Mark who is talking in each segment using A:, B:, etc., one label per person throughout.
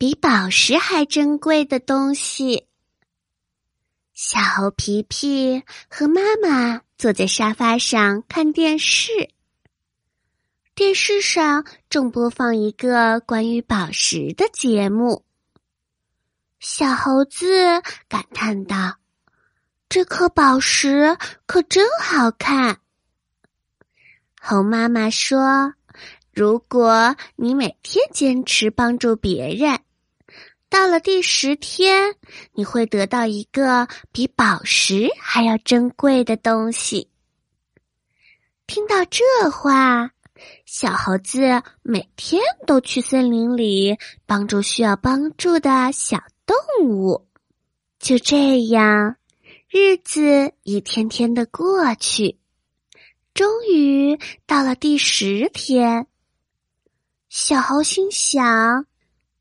A: 比宝石还珍贵的东西。小猴皮皮和妈妈坐在沙发上看电视，电视上正播放一个关于宝石的节目。小猴子感叹道：“这颗宝石可真好看。”猴妈妈说：“如果你每天坚持帮助别人。”到了第十天，你会得到一个比宝石还要珍贵的东西。听到这话，小猴子每天都去森林里帮助需要帮助的小动物。就这样，日子一天天的过去，终于到了第十天。小猴心想。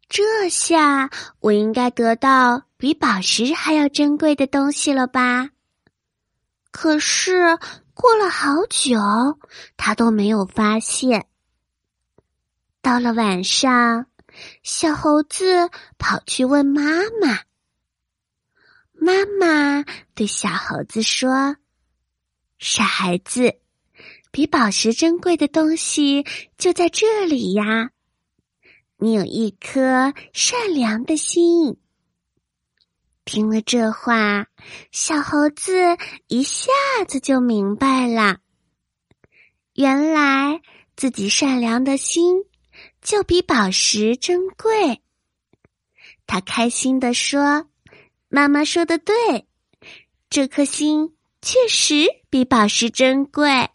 A: 这下我应该得到比宝石还要珍贵的东西了吧？可是过了好久，他都没有发现。到了晚上，小猴子跑去问妈妈。妈妈对小猴子说：“傻孩子，比宝石珍贵的东西就在这里呀。”你有一颗善良的心。听了这话，小猴子一下子就明白了，原来自己善良的心就比宝石珍贵。他开心地说：“妈妈说的对，这颗心确实比宝石珍贵。”